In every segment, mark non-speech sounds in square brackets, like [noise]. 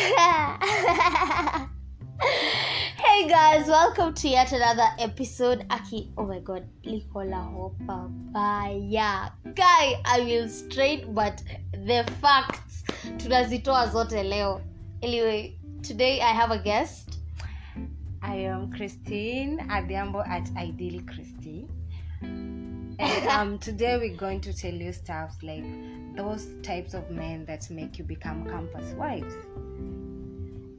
[laughs] hey guys, welcome to yet another episode. Aki, oh my god, Likola Hopa Baya. Guy, I will straight but the facts tunazitoa zote leo. Anyway, today I have a guest. I am Christine Adhiambo at Ideal Christie. [laughs] And um, today we're going to tell you stuff like those types of men that make you become campus wives.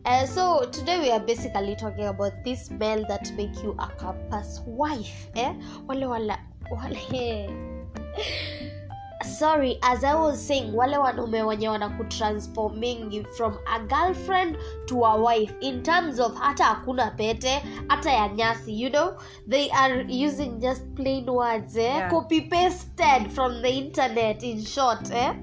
Uh, so today we are basically talking about these men that make you a campus wife. Eh? Wale wala wale [laughs] sorry as i was saying wale wanaume wenye wanakutransforming from a girlfriend to a wife in terms of hata hakuna pete hata ya nyasi you know they are using just plain words eh? Yeah. copy pasted from the internet in short eh?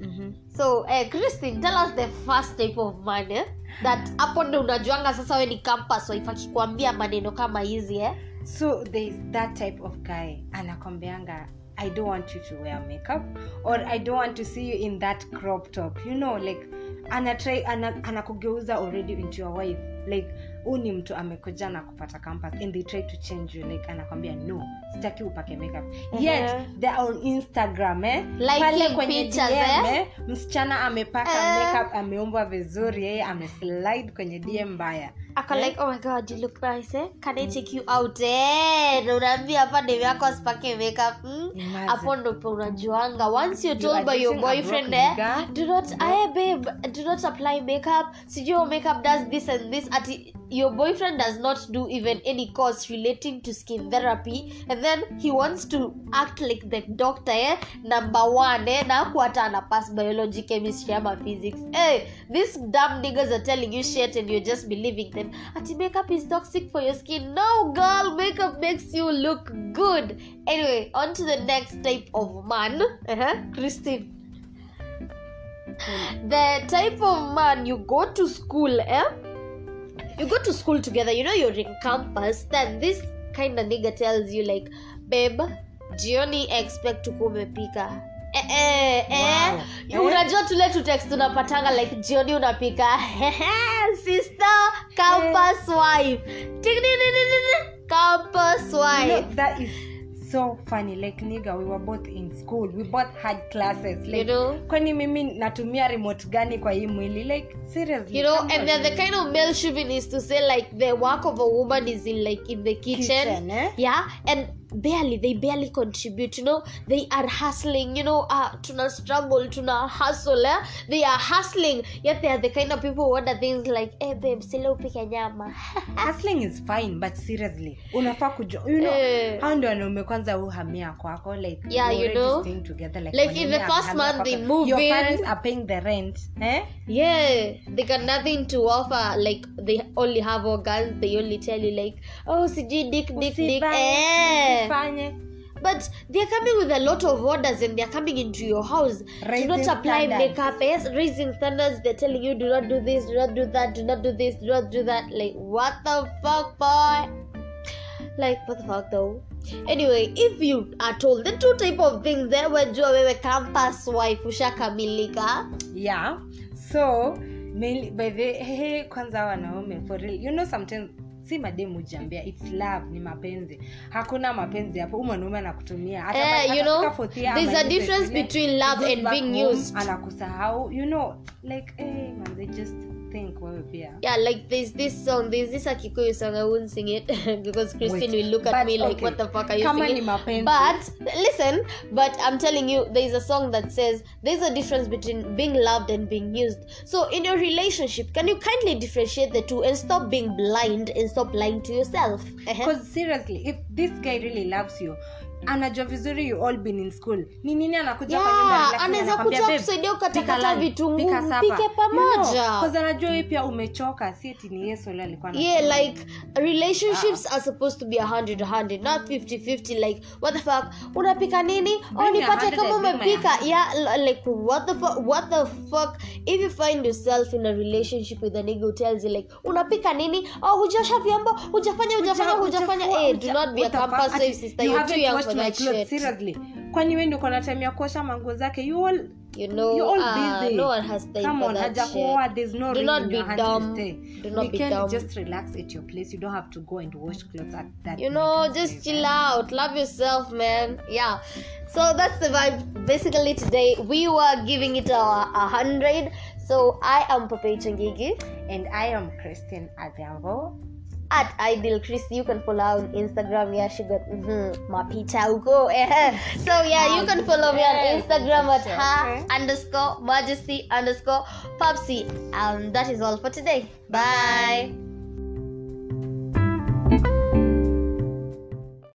Mm-hmm. so eh, christine tell us the first type of man eh? that hapo ndo unajuanga sasa we ni campus wife akikwambia maneno kama hizi eh? So there's that type of guy anakwambianga I don't want you to wear makeup or I don't want to see you in that crop top. You know like anatry ana, anakugeuza already into your wife. Like huu ni mtu amekuja na kupata campus and they try to change you like anakwambia no sitaki upake makeup yet Mhm. they're on instagram eh like pale kwenye pictures, DM, eh? eh, msichana amepaka Eh. makeup ameumbwa vizuri yeye ameslide kwenye dm mbaya aka yeah. like oh my god you look nice eh? can i take you out eh? unaambia hapa demu yako asipake makeup mm? Hapo ndo pe unajuanga once You told by your boyfriend eh, do not eh, babe do not apply makeup sijui makeup does this and this ati your boyfriend does not do even any course relating to skin therapy and then he wants to act like the doctor eh? number one eh? haku hata ana pass biology chemistry ama physics eh, these dumb niggas are telling you shit and you're just believing them ati makeup is toxic for your skin no girl makeup makes you look good anyway on to the next type of man uh-huh. christine the type of man you go to school eh? You go to school together you know you're in campus then this kind of nigga tells you like babe jioni expect tukuwa umepika Eh, eh, eh. Wow. unajua tule tutext tunapatanga like jioni unapika. [laughs] Sister campus wife. Tigninininini, campus You know, that is so funny like nigga we were both in school. We both had classes. Like You know? kwani mimi natumia remote gani kwa hii mwili? Like seriously you know and then the kind of male chauvinist to say like the work of a woman is in like in the kitchen, Kitchen, eh? yeah and barely they barely contribute you know they are hustling you know uh, tuna struggle tuna hustle eh? they are hustling yet they are the kind of people who order things like eh babe upike nyama [laughs] hustling is fine but seriously unafaa kujua you know Eh. hao ndio wanaume kwanza uhamia kwako like Yeah, you know? together like Like in the first month they move your in. parents are paying the rent eh yeah they got nothing to offer like they only have organs they only tell you like oh sijui dik dik dick Usifanye, eh usifanye. but they're coming with a lot of orders and they're coming into your house. Raising do not apply standards. makeup yes? Raising standards. They're telling you do not do this do not do that do not do this do not do that. Like what the fuck boy? Like what the fuck though? Anyway if you are told the two type of things eh, there wajua wewe campus wife ushakamilika yeah. So mainly, by the hey, kwanza wanaume for real you know sometimes si mademu jambia its love ni mapenzi. Hakuna mapenzi hapo huu mwanaume anakutumia. Hata Eh, you know, there's a difference between love and being used. anakusahau you know like hey, man, they just think wewe pia yeah like there's this song there's this a Kikuyu song i won't sing it [laughs] because christine Wait, will look at me like okay, what the fuck are you kama singing? but listen but i'm telling you there's a song that says there's a difference between being loved and being used. So in your relationship can you kindly differentiate the two and stop being blind and stop lying to yourself? Uh-huh. because seriously if this guy really loves you anajua vizuri you all been in school. Ni nini anakuja kwa nyumba anaweza kuja kusaidia ukatakata vitunguu, mpike pamoja. 'cause anajua wewe pia umechoka si eti ni yesu yule alikuwa yeah like relationships are supposed to be 100 100 not 50 50 like what the fuck? Unapika nini? Oh nipate kama umepika. yeah like what the fuck what the fuck? If you find yourself in a relationship with a nigga who tells you like unapika nini? Oh hujasha vyombo hujafanya hujafanya hujafanya eh do not be a campus sister you you're too young for my that clothes, shit seriously kwani wewe ndio uko na time ya kuosha manguo zake you all you know You're all ah, busy. no one has time Come for on, that shit. there's no Do not be dumb. to. Do not be Weekend, dumb. just relax at your place. You don't have to go and wash clothes at that. Time. You know just place, chill out love yourself man yeah so that's the vibe basically today we were giving it a, a hundred so i am Pape Changigi And I am Christine Adhiambo. At ideal chris you can follow her on instagram. Yeah she got mm-hmm, mapicha huko eh. [laughs] so yeah you can follow me on instagram at her underscore majesty underscore popsy. And that is all for today. Bye